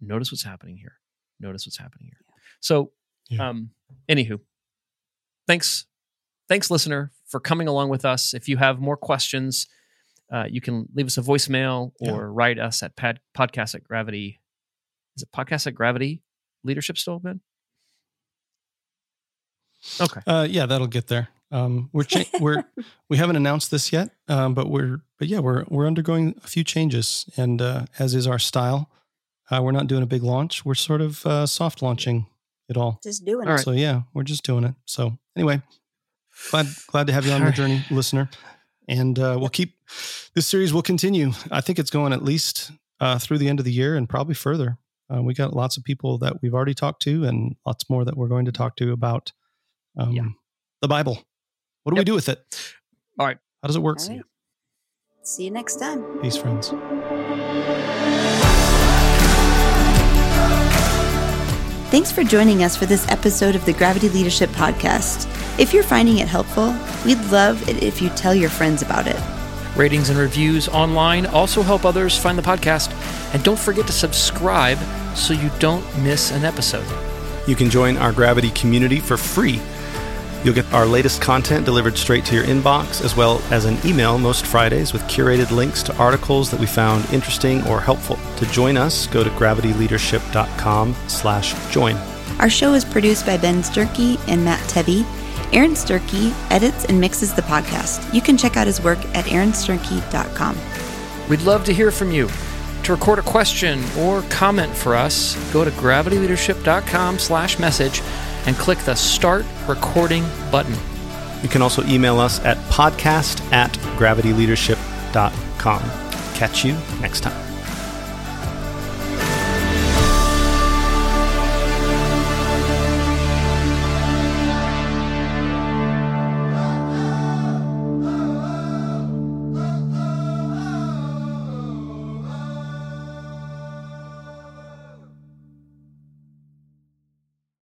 Notice what's happening here. Notice what's happening here. So, Yeah. um, anywho, thanks, thanks, listener, for coming along with us. If you have more questions, uh, you can leave us a voicemail Yeah. or write us at pad, podcast at gravity. Is it podcast at gravity leadership still, Ben? Okay. Uh, yeah, that'll get there. Um, we're cha- we're we haven't announced this yet, um, but we're but yeah we're we're undergoing a few changes, and uh, as is our style, uh, we're not doing a big launch. We're sort of uh, soft launching it all. Just doing All it. right. So yeah, we're just doing it. So anyway, glad glad to have you on All the right. journey, listener, and uh, we'll keep this series. will continue. I think it's going at least uh, through the end of the year and probably further. Uh, we got lots of people that we've already talked to, and lots more that we're going to talk to about um, Yeah. the Bible. What do we do with it? All right. How does it work? All right. See you next time. Peace, friends. Thanks for joining us for this episode of the Gravity Leadership Podcast. If you're finding it helpful, we'd love it if you tell your friends about it. Ratings and reviews online also help others find the podcast. And don't forget to subscribe so you don't miss an episode. You can join our Gravity community for free. You'll get our latest content delivered straight to your inbox, as well as an email most Fridays with curated links to articles that we found interesting or helpful. To join us, go to gravityleadership.com slash join. Our show is produced by Ben Sternke and Matt Tebbe. Aaron Sternke edits and mixes the podcast. You can check out his work at aaronsternke.com. We'd love to hear from you. To record a question or comment for us, go to gravityleadership.com slash message and click the Start Recording button. You can also email us at podcast at gravityleadership.com. Catch you next time.